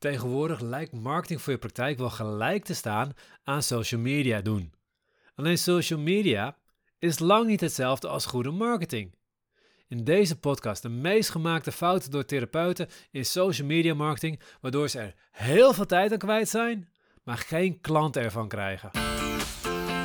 Tegenwoordig lijkt marketing voor je praktijk wel gelijk te staan aan social media doen. Alleen social media is lang niet hetzelfde als goede marketing. In deze podcast de meest gemaakte fouten door therapeuten in social media marketing, waardoor ze er heel veel tijd aan kwijt zijn, maar geen klanten ervan krijgen.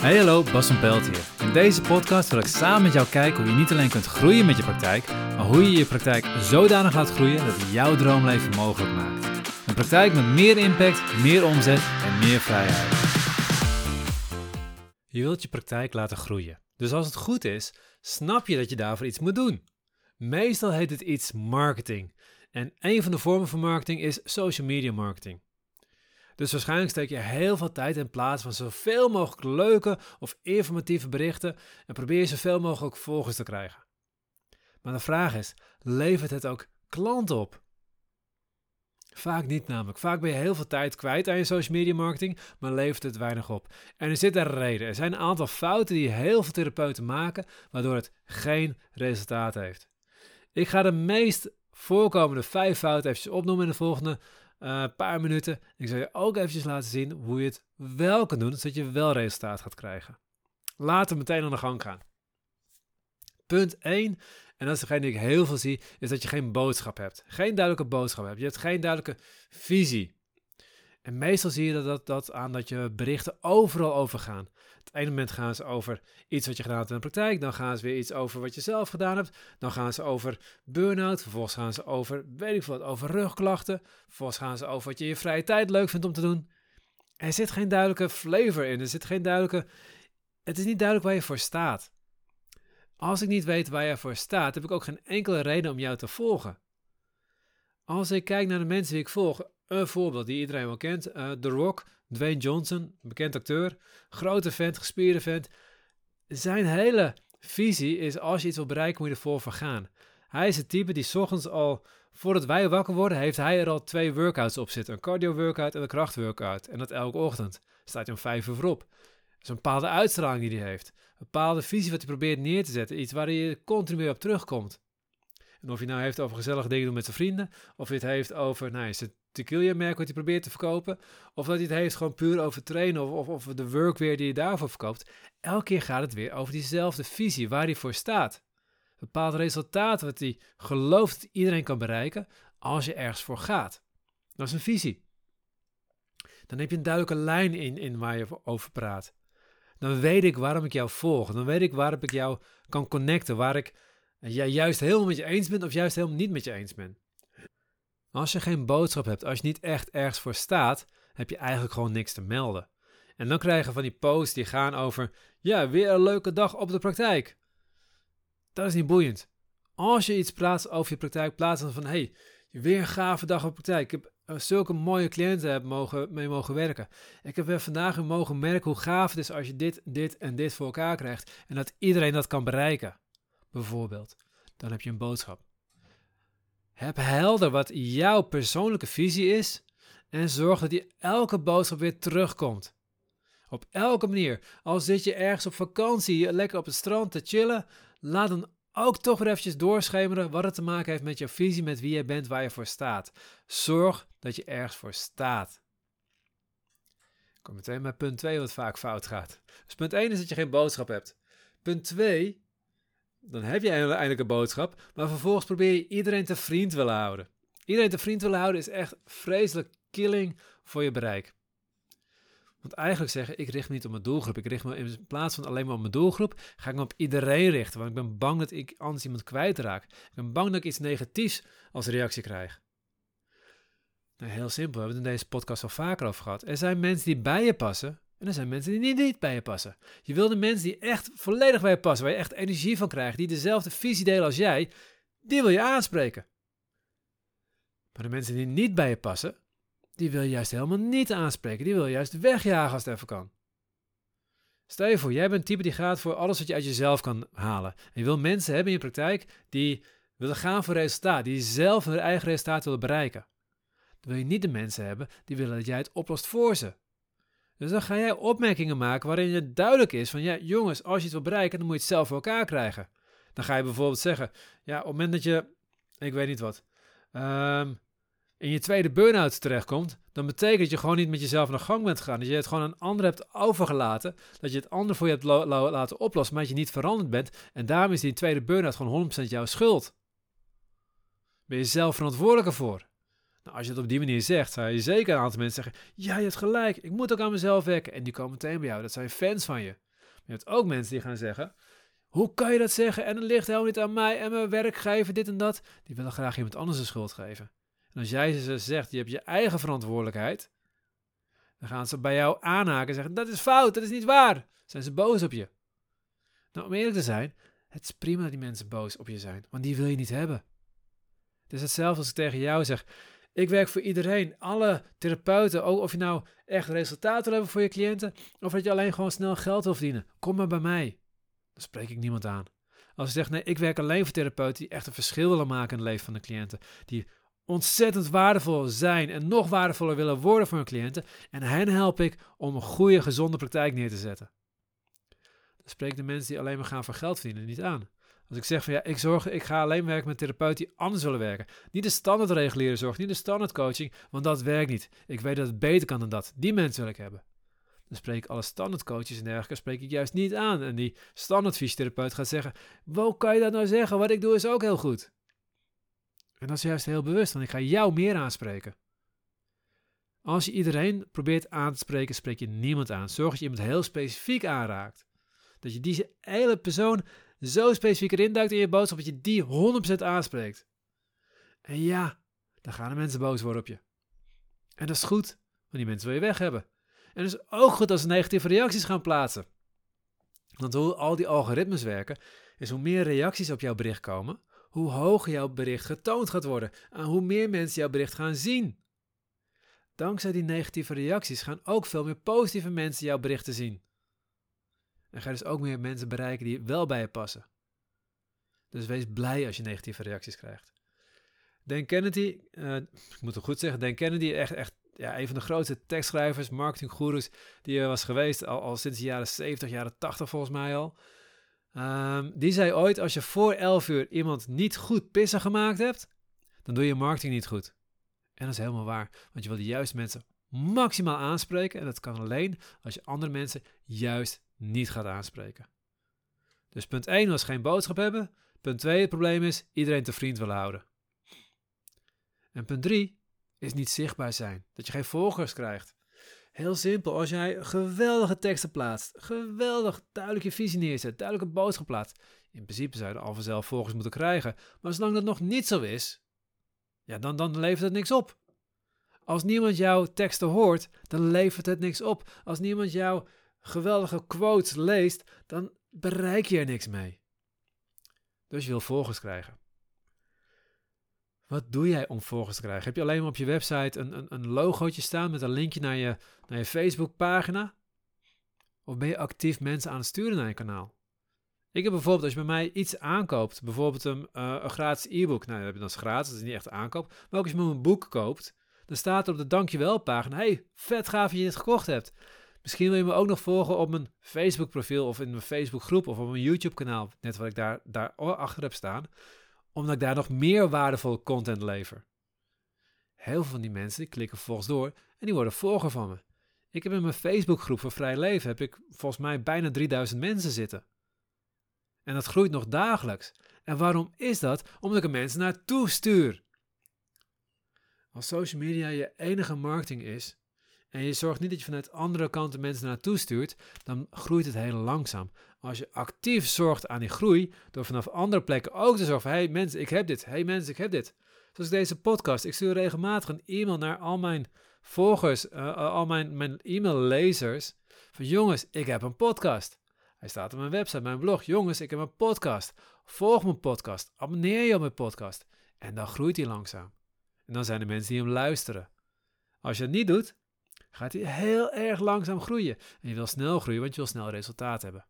Hey hallo, Bas van Pelt hier. In deze podcast wil ik samen met jou kijken hoe je niet alleen kunt groeien met je praktijk, maar hoe je je praktijk zodanig laat groeien dat het jouw droomleven mogelijk maakt. Een praktijk met meer impact, meer omzet en meer vrijheid. Je wilt je praktijk laten groeien. Dus als het goed is, snap je dat je daarvoor iets moet doen. Meestal heet het iets marketing. En een van de vormen van marketing is social media marketing. Dus waarschijnlijk steek je heel veel tijd in plaats van zoveel mogelijk leuke of informatieve berichten en probeer je zoveel mogelijk volgers te krijgen. Maar de vraag is, levert het ook klanten op? Vaak niet namelijk. Vaak ben je heel veel tijd kwijt aan je social media marketing, maar levert het weinig op. En er zit een reden. Er zijn een aantal fouten die heel veel therapeuten maken, waardoor het geen resultaat heeft. Ik ga de meest voorkomende vijf fouten even opnoemen in de volgende uh, paar minuten. Ik zal je ook eventjes laten zien hoe je het wel kan doen, zodat je wel resultaat gaat krijgen. Laten we meteen aan de gang gaan. Punt 1, en dat is degene die ik heel veel zie, is dat je geen boodschap hebt. Geen duidelijke boodschap hebt. Je hebt geen duidelijke visie. En meestal zie je dat, dat, aan dat je berichten overal over gaan. Het ene moment gaan ze over iets wat je gedaan hebt in de praktijk. Dan gaan ze weer iets over wat je zelf gedaan hebt. Dan gaan ze over burn-out. Vervolgens gaan ze over, weet ik wat, over rugklachten. Vervolgens gaan ze over wat je in je vrije tijd leuk vindt om te doen. Er zit geen duidelijke flavor in. Er zit geen duidelijke... Het is niet duidelijk waar je voor staat. Als ik niet weet waar je voor staat, heb ik ook geen enkele reden om jou te volgen. Als ik kijk naar de mensen die ik volg, een voorbeeld die iedereen wel kent, uh, The Rock, Dwayne Johnson, bekend acteur, grote vent, gespierde vent. Zijn hele visie is als je iets wil bereiken, moet je ervoor vergaan. Hij is het type die ochtends al, voordat wij wakker worden, heeft hij er al twee workouts op zitten. Een cardio workout en een krachtworkout. En dat elke ochtend. Staat hij om vijf uur voorop. Is een bepaalde uitstraling die hij heeft. Een bepaalde visie wat hij probeert neer te zetten. Iets waar hij continu op terugkomt. En of hij nou heeft over gezellige dingen doen met zijn vrienden, of hij het heeft over nou, zijn tequila-merk wat hij probeert te verkopen, of dat hij het heeft gewoon puur over trainen of, of, de workwear die je daarvoor verkoopt. Elke keer gaat het weer over diezelfde visie, waar hij voor staat. Bepaald resultaat wat hij gelooft dat iedereen kan bereiken als je ergens voor gaat. Dat is een visie. Dan heb je een duidelijke lijn in, in waar je over praat. Dan weet ik waarom ik jou volg. Dan weet ik waarop ik jou kan connecten. Waar ik jij juist helemaal met je eens bent of juist helemaal niet met je eens bent. Als je geen boodschap hebt, als je niet echt ergens voor staat, heb je eigenlijk gewoon niks te melden. En dan krijg je van die posts die gaan over, ja, weer een leuke dag op de praktijk. Dat is niet boeiend. Als je iets plaatst over je praktijk, plaats dan van, hey, weer een gave dag op de praktijk. Ik heb zulke mooie cliënten heb mogen, mee mogen werken. Ik heb vandaag mogen merken hoe gaaf het is als je dit, dit en dit voor elkaar krijgt. En dat iedereen dat kan bereiken. Bijvoorbeeld. Dan heb je een boodschap. Heb helder wat jouw persoonlijke visie is en zorg dat die elke boodschap weer terugkomt. Op elke manier. Al zit je ergens op vakantie, lekker op het strand te chillen, laat dan ook toch weer eventjes doorschemeren wat het te maken heeft met jouw visie, met wie je bent, waar je voor staat. Zorg dat je ergens voor staat. Ik kom meteen bij punt 2 wat vaak fout gaat. Dus punt 1 is dat je geen boodschap hebt. Punt 2 dan heb je eindelijk een boodschap, maar vervolgens probeer je iedereen te vriend willen houden. Iedereen te vriend willen houden is echt vreselijk killing voor je bereik. Want eigenlijk zeggen, ik richt me niet op mijn doelgroep. Ik richt me in plaats van alleen maar op mijn doelgroep, ga ik me op iedereen richten. Want ik ben bang dat ik anders iemand kwijtraak. Ik ben bang dat ik iets negatiefs als reactie krijg. Nou, heel simpel, we hebben het in deze podcast al vaker over gehad. Er zijn mensen die bij je passen en er zijn mensen die niet bij je passen. Je wil de mensen die echt volledig bij je passen, waar je echt energie van krijgt, die dezelfde visie delen als jij, die wil je aanspreken. Maar de mensen die niet bij je passen, die wil je juist helemaal niet aanspreken. Die wil juist wegjagen als het even kan. Stel je voor, jij bent een type die gaat voor alles wat je uit jezelf kan halen. En je wil mensen hebben in je praktijk die willen gaan voor resultaat, die zelf hun eigen resultaat willen bereiken. Dan wil je niet de mensen hebben die willen dat jij het oplost voor ze. Dus dan ga jij opmerkingen maken waarin het duidelijk is van ja, jongens, als je het wil bereiken, dan moet je het zelf voor elkaar krijgen. Dan ga je bijvoorbeeld zeggen, ja, op het moment dat je, ik weet niet wat, um, in je tweede burn-out terechtkomt, dan betekent dat je gewoon niet met jezelf naar gang bent gegaan. Dat je het gewoon aan anderen hebt overgelaten. Dat je het ander voor je hebt laten oplossen, maar dat je niet veranderd bent. En daarom is die tweede burn-out gewoon 100% jouw schuld. Ben je zelf verantwoordelijk ervoor. Nou, als je het op die manier zegt, zou je zeker een aantal mensen zeggen: Ja, je hebt gelijk, ik moet ook aan mezelf werken. En die komen meteen bij jou. Dat zijn fans van je. Maar je hebt ook mensen die gaan zeggen: Hoe kan je dat zeggen? En het ligt helemaal niet aan mij en mijn werkgever, dit en dat. Die willen graag iemand anders de schuld geven. En als jij ze zegt: Je hebt je eigen verantwoordelijkheid. Dan gaan ze bij jou aanhaken en zeggen: Dat is fout, dat is niet waar. Zijn ze boos op je? Nou, om eerlijk te zijn, het is prima dat die mensen boos op je zijn, want die wil je niet hebben. Het is hetzelfde als ik tegen jou zeg: ik werk voor iedereen, alle therapeuten, ook of je nou echt resultaten wil hebben voor je cliënten, of dat je alleen gewoon snel geld wil verdienen. Kom maar bij mij. Dan spreek ik niemand aan. Als je zegt, nee, ik werk alleen voor therapeuten die echt een verschil willen maken in het leven van de cliënten, die ontzettend waardevol zijn en nog waardevoller willen worden voor hun cliënten, en hen help ik om een goede, gezonde praktijk neer te zetten. Dan spreek ik de mensen die alleen maar gaan voor geld verdienen niet aan. Als ik zeg van ja, ik, zorg, ik ga alleen werken met therapeuten die anders willen werken. Niet de standaard reguliere zorg, niet de standaard coaching, want dat werkt niet. Ik weet dat het beter kan dan dat. Die mensen wil ik hebben. Dan spreek ik alle standaard coaches en dergelijke, spreek ik juist niet aan. En die standaard fysiotherapeut gaat zeggen, hoe kan je dat nou zeggen? Wat ik doe is ook heel goed. En dat is juist heel bewust, want ik ga jou meer aanspreken. Als je iedereen probeert aan te spreken, spreek je niemand aan. Zorg dat je iemand heel specifiek aanraakt. Dat je deze hele persoon zo specifiek erin duikt in je boodschap dat je die 100% aanspreekt. En ja, dan gaan de mensen boos worden op je. En dat is goed, want die mensen wil je weg hebben. En het is ook goed als ze negatieve reacties gaan plaatsen. Want hoe al die algoritmes werken, is hoe meer reacties op jouw bericht komen, hoe hoger jouw bericht getoond gaat worden en hoe meer mensen jouw bericht gaan zien. Dankzij die negatieve reacties gaan ook veel meer positieve mensen jouw berichten zien. En ga dus ook meer mensen bereiken die wel bij je passen. Dus wees blij als je negatieve reacties krijgt. Dan Kennedy, uh, ik moet het goed zeggen, Dan Kennedy, echt, echt ja, een van de grootste tekstschrijvers, marketinggoeroes, die er was geweest al, al sinds de jaren 70, jaren 80 volgens mij al. Um, die zei ooit, als je voor 11 uur iemand niet goed pissen gemaakt hebt, dan doe je marketing niet goed. En dat is helemaal waar, want je wil de juiste mensen maximaal aanspreken en dat kan alleen als je andere mensen juist niet gaat aanspreken. Dus punt 1 was geen boodschap hebben. Punt 2, het probleem is iedereen te vriend willen houden. En punt 3 is niet zichtbaar zijn. Dat je geen volgers krijgt. Heel simpel, als jij geweldige teksten plaatst, geweldig duidelijk je visie neerzet, duidelijke boodschap plaatst. In principe zou je al vanzelf volgers moeten krijgen. Maar zolang dat nog niet zo is, ja, dan, dan levert het niks op. Als niemand jouw teksten hoort, dan levert het niks op. Als niemand jouw geweldige quotes leest, dan bereik je er niks mee. Dus je wil volgers krijgen. Wat doe jij om volgers te krijgen? Heb je alleen maar op je website een, een, een logootje staan met een linkje naar je, naar je Facebookpagina? Of ben je actief mensen aan het sturen naar je kanaal? Ik heb bijvoorbeeld, als je bij mij iets aankoopt, bijvoorbeeld een, uh, een gratis e-book, nou dat is gratis, dat is niet echt aankoop, maar ook als je me een boek koopt, dan staat er op de dankjewel pagina, hey, vet gaaf dat je dit gekocht hebt. Misschien wil je me ook nog volgen op mijn Facebook profiel of in mijn Facebook groep of op mijn YouTube kanaal, net wat ik daar, daar achter heb staan, omdat ik daar nog meer waardevolle content lever. Heel veel van die mensen klikken vervolgens door en die worden volger van me. Ik heb in mijn Facebook groep voor Vrij Leven heb ik volgens mij bijna 3000 mensen zitten. En dat groeit nog dagelijks. En waarom is dat? Omdat ik er mensen naartoe stuur. Als social media je enige marketing is, en je zorgt niet dat je vanuit andere kanten mensen naartoe stuurt, dan groeit het heel langzaam. als je actief zorgt aan die groei, door vanaf andere plekken ook te zorgen van, hey mensen, ik heb dit, hey mensen, ik heb dit. Zoals deze podcast, ik stuur regelmatig een e-mail naar al mijn volgers, uh, al mijn, mijn e-mail-lezers, van jongens, ik heb een podcast. Hij staat op mijn website, mijn blog. Jongens, ik heb een podcast. Volg mijn podcast. Abonneer je op mijn podcast. En dan groeit hij langzaam. En dan zijn er mensen die hem luisteren. Als je het niet doet, gaat hij heel erg langzaam groeien. En je wil snel groeien, want je wil snel resultaat hebben.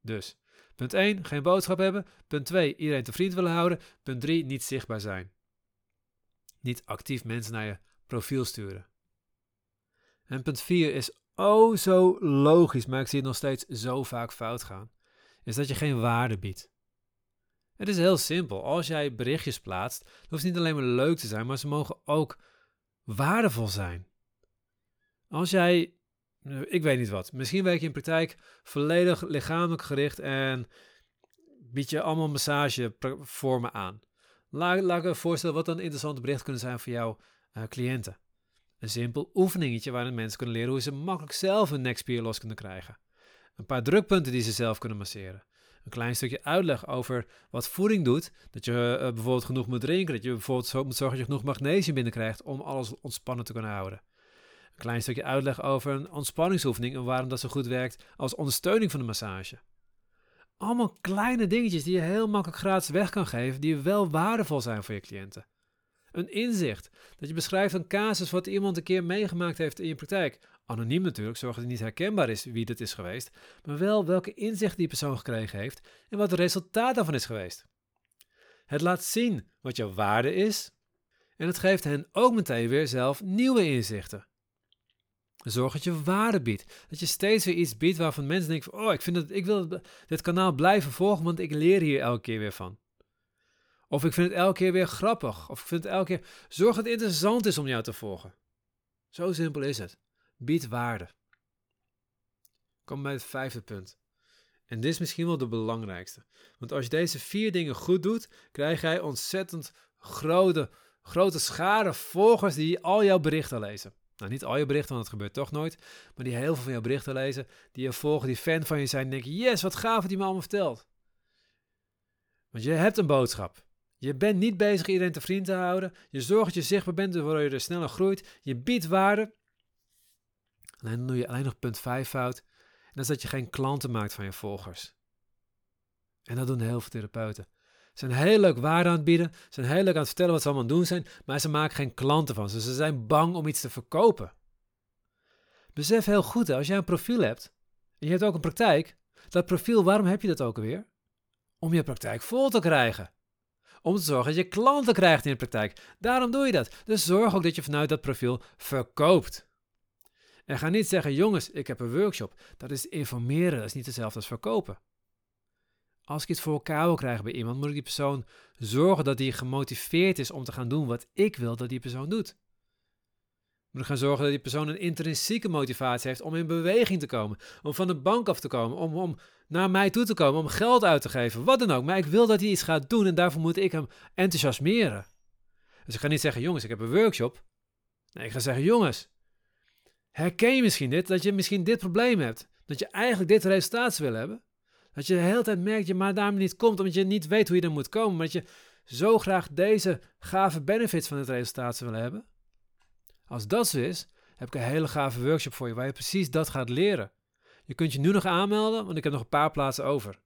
Dus, punt 1, geen boodschap hebben. Punt 2, iedereen te vriend willen houden. Punt 3, niet zichtbaar zijn. Niet actief mensen naar je profiel sturen. En punt 4 is oh zo logisch, maar ik zie het nog steeds zo vaak fout gaan. Is dat je geen waarde biedt. Het is heel simpel. Als jij berichtjes plaatst, hoeft het niet alleen maar leuk te zijn, maar ze mogen ook waardevol zijn. Als jij, ik weet niet wat, misschien werk je in praktijk volledig lichamelijk gericht en bied je allemaal massagevormen aan. Laat, ik me voorstellen wat dan een interessant bericht kunnen zijn voor jouw uh, cliënten. Een simpel oefeningetje waarin mensen kunnen leren hoe ze makkelijk zelf een nekspier los kunnen krijgen. Een paar drukpunten die ze zelf kunnen masseren. Een klein stukje uitleg over wat voeding doet. Dat je uh, bijvoorbeeld genoeg moet drinken. Dat je bijvoorbeeld moet zorgen dat je genoeg magnesium binnenkrijgt om alles ontspannen te kunnen houden. Klein stukje uitleg over een ontspanningsoefening en waarom dat zo goed werkt als ondersteuning van de massage. Allemaal kleine dingetjes die je heel makkelijk gratis weg kan geven, die wel waardevol zijn voor je cliënten. Een inzicht. Dat je beschrijft een casus wat iemand een keer meegemaakt heeft in je praktijk. Anoniem natuurlijk, zorg dat het niet herkenbaar is wie dit is geweest, maar wel welke inzicht die persoon gekregen heeft en wat het resultaat daarvan is geweest. Het laat zien wat jouw waarde is en het geeft hen ook meteen weer zelf nieuwe inzichten. Zorg dat je waarde biedt. Dat je steeds weer iets biedt waarvan mensen denken: Oh, ik, vind dat, ik wil dit kanaal blijven volgen, want ik leer hier elke keer weer van. Of ik vind het elke keer weer grappig. Of ik vind het elke keer. Zorg dat het interessant is om jou te volgen. Zo simpel is het. Bied waarde. Kom bij het vijfde punt. En dit is misschien wel de belangrijkste. Want als je deze vier dingen goed doet, krijg jij ontzettend grote, grote schare volgers die al jouw berichten lezen. Nou, niet al je berichten, want dat gebeurt toch nooit. Maar die heel veel van jouw berichten lezen, die je volgen, die fan van je zijn en denken: yes, wat gaaf wat hij me allemaal vertelt. Want je hebt een boodschap. Je bent niet bezig iedereen te vriend te houden. Je zorgt dat je zichtbaar bent, waardoor je er sneller groeit. Je biedt waarde. Alleen dan doe je alleen nog punt 5 fout. En dat is dat je geen klanten maakt van je volgers. En dat doen heel veel therapeuten. Ze zijn heel leuk waarde aan het bieden. Ze zijn heel leuk aan het vertellen wat ze allemaal doen zijn. Maar ze maken geen klanten van ze. Ze zijn bang om iets te verkopen. Besef heel goed, als jij een profiel hebt. En je hebt ook een praktijk. Dat profiel, waarom heb je dat ook alweer? Om je praktijk vol te krijgen om te zorgen dat je klanten krijgt in de praktijk. Daarom doe je dat. Dus zorg ook dat je vanuit dat profiel verkoopt. En ga niet zeggen, jongens, ik heb een workshop. Dat is informeren, dat is niet hetzelfde als verkopen. Als ik iets voor elkaar wil krijgen bij iemand, moet ik die persoon zorgen dat hij gemotiveerd is om te gaan doen wat ik wil dat die persoon doet. Moet ik gaan zorgen dat die persoon een intrinsieke motivatie heeft om in beweging te komen, om van de bank af te komen, om, om naar mij toe te komen, om geld uit te geven, wat dan ook. Maar ik wil dat hij iets gaat doen en daarvoor moet ik hem enthousiasmeren. Dus ik ga niet zeggen, jongens, ik heb een workshop. Nee, ik ga zeggen, jongens, herken je misschien dit, dat je misschien dit probleem hebt? Dat je eigenlijk dit resultaat wil hebben? Dat je de hele tijd merkt je maar daarom niet komt, omdat je niet weet hoe je er moet komen, maar dat je zo graag deze gave benefits van het resultaat wil hebben? Als dat zo is, heb ik een hele gave workshop voor je waar je precies dat gaat leren. Je kunt je nu nog aanmelden, want ik heb nog een paar plaatsen over.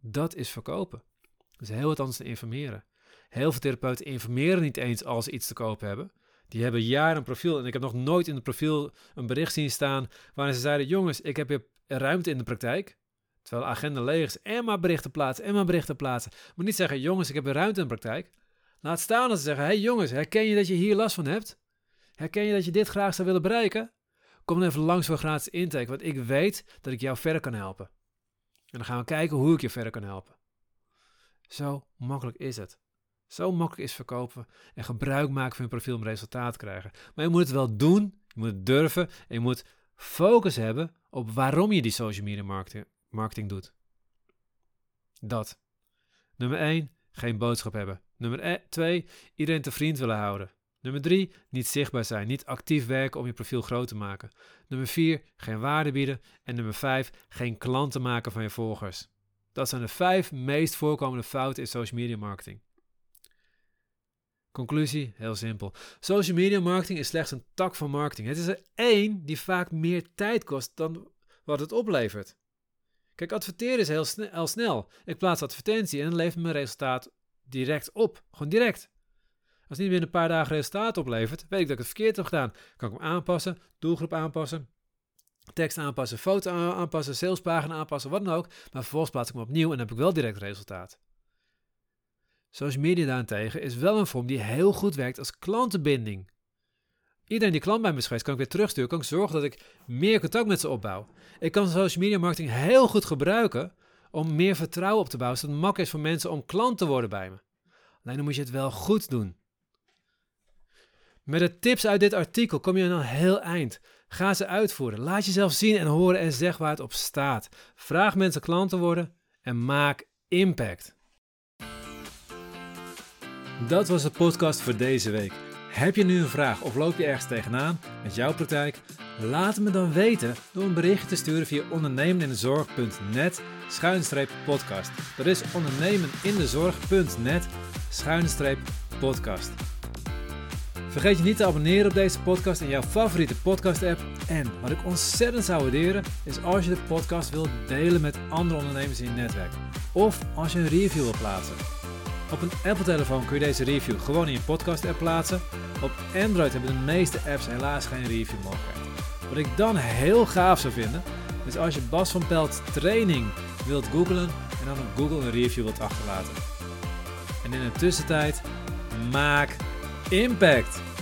Dat is verkopen. Dat is heel wat anders dan informeren. Heel veel therapeuten informeren niet eens als ze iets te koop hebben. Die hebben jaren een profiel. En ik heb nog nooit in het profiel een bericht zien staan waarin ze zeiden: Jongens, ik heb hier ruimte in de praktijk. Terwijl de agenda leeg is en maar berichten plaatsen en maar berichten plaatsen. Maar niet zeggen: Jongens, ik heb hier ruimte in de praktijk. Laat staan dat ze zeggen: Hey jongens, herken je dat je hier last van hebt? Herken je dat je dit graag zou willen bereiken? Kom dan even langs voor gratis intake, want ik weet dat ik jou verder kan helpen. En dan gaan we kijken hoe ik je verder kan helpen. Zo makkelijk is het. Zo makkelijk is verkopen en gebruik maken van je profiel om resultaat te krijgen. Maar je moet het wel doen, je moet het durven en je moet focus hebben op waarom je die social media marketing, marketing doet. Dat. Nummer 1, geen boodschap hebben. Nummer 2, iedereen te vriend willen houden. Nummer 3, niet zichtbaar zijn, niet actief werken om je profiel groot te maken. Nummer 4, geen waarde bieden. En nummer 5, geen klanten maken van je volgers. Dat zijn de vijf meest voorkomende fouten in social media marketing. Conclusie, heel simpel. Social media marketing is slechts een tak van marketing. Het is er één die vaak meer tijd kost dan wat het oplevert. Kijk, adverteren is heel snel. Ik plaats advertentie en levert mijn resultaat direct op. Gewoon direct. Als het niet binnen een paar dagen resultaat oplevert, weet ik dat ik het verkeerd heb gedaan. Kan ik hem aanpassen, doelgroep aanpassen, tekst aanpassen, foto aanpassen, salespagina aanpassen, wat dan ook. Maar vervolgens plaats ik hem opnieuw en heb ik wel direct resultaat. Social media daarentegen is wel een vorm die heel goed werkt als klantenbinding. Iedereen die klant bij me geweest, kan ik weer terugsturen. Kan ik zorgen dat ik meer contact met ze opbouw. Ik kan social media marketing heel goed gebruiken om meer vertrouwen op te bouwen, zodat het makkelijk is voor mensen om klant te worden bij me. Alleen dan moet je het wel goed doen. Met de tips uit dit artikel kom je aan een heel eind. Ga ze uitvoeren. Laat jezelf zien en horen en zeg waar het op staat. Vraag mensen klant te worden en maak impact. Dat was de podcast voor deze week. Heb je nu een vraag of loop je ergens tegenaan met jouw praktijk? Laat me dan weten door een berichtje te sturen via ondernemenindezorg.net schuinstreep podcast. Dat is ondernemenindezorg.net schuinstreep podcast. Vergeet je niet te abonneren op deze podcast in jouw favoriete podcast app. En wat ik ontzettend zou waarderen is als je de podcast wilt delen met andere ondernemers in je netwerk. Of als je een review wilt plaatsen. Op een Apple-telefoon kun je deze review gewoon in je podcast-app plaatsen. Op Android hebben de meeste apps helaas geen review mogelijkheid. Wat ik dan heel gaaf zou vinden, is als je Bas van Pelt training wilt googlen en dan op Google een review wilt achterlaten. En in de tussentijd, maak impact!